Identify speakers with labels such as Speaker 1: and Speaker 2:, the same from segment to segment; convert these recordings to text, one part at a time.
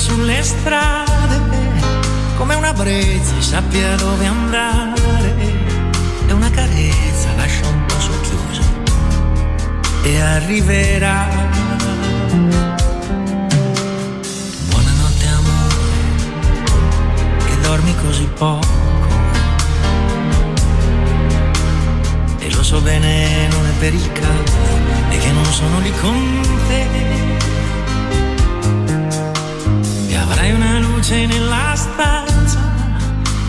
Speaker 1: sulle strade, come una brezza sappia dove andare, è una carezza lascia un po' socchiuso e arriverà. Buonanotte amore, che dormi così poco. E lo so bene non è per il caso, è che non sono lì con te Avrai una luce nella stanza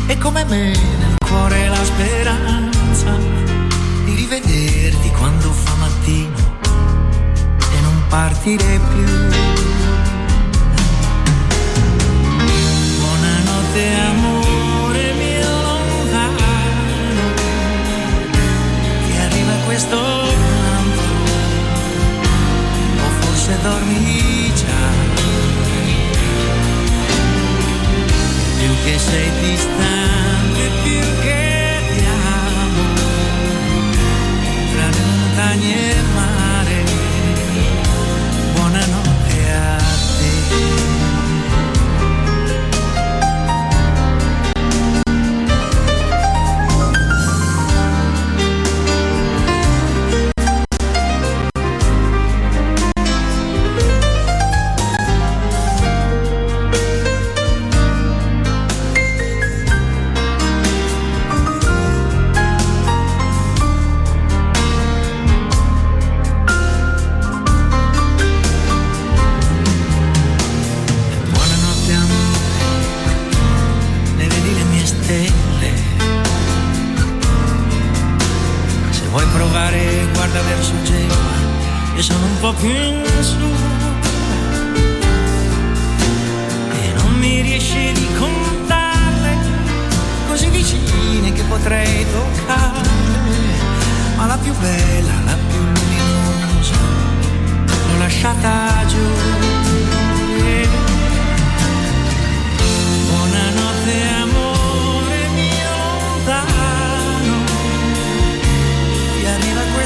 Speaker 1: e come me nel cuore la speranza di rivederti quando fa mattino e non partire più. Buonanotte a sei distante più che ti amo. Tra montagne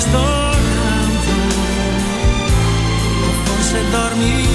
Speaker 1: sto tanto, o forse dormi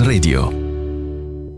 Speaker 2: Radio.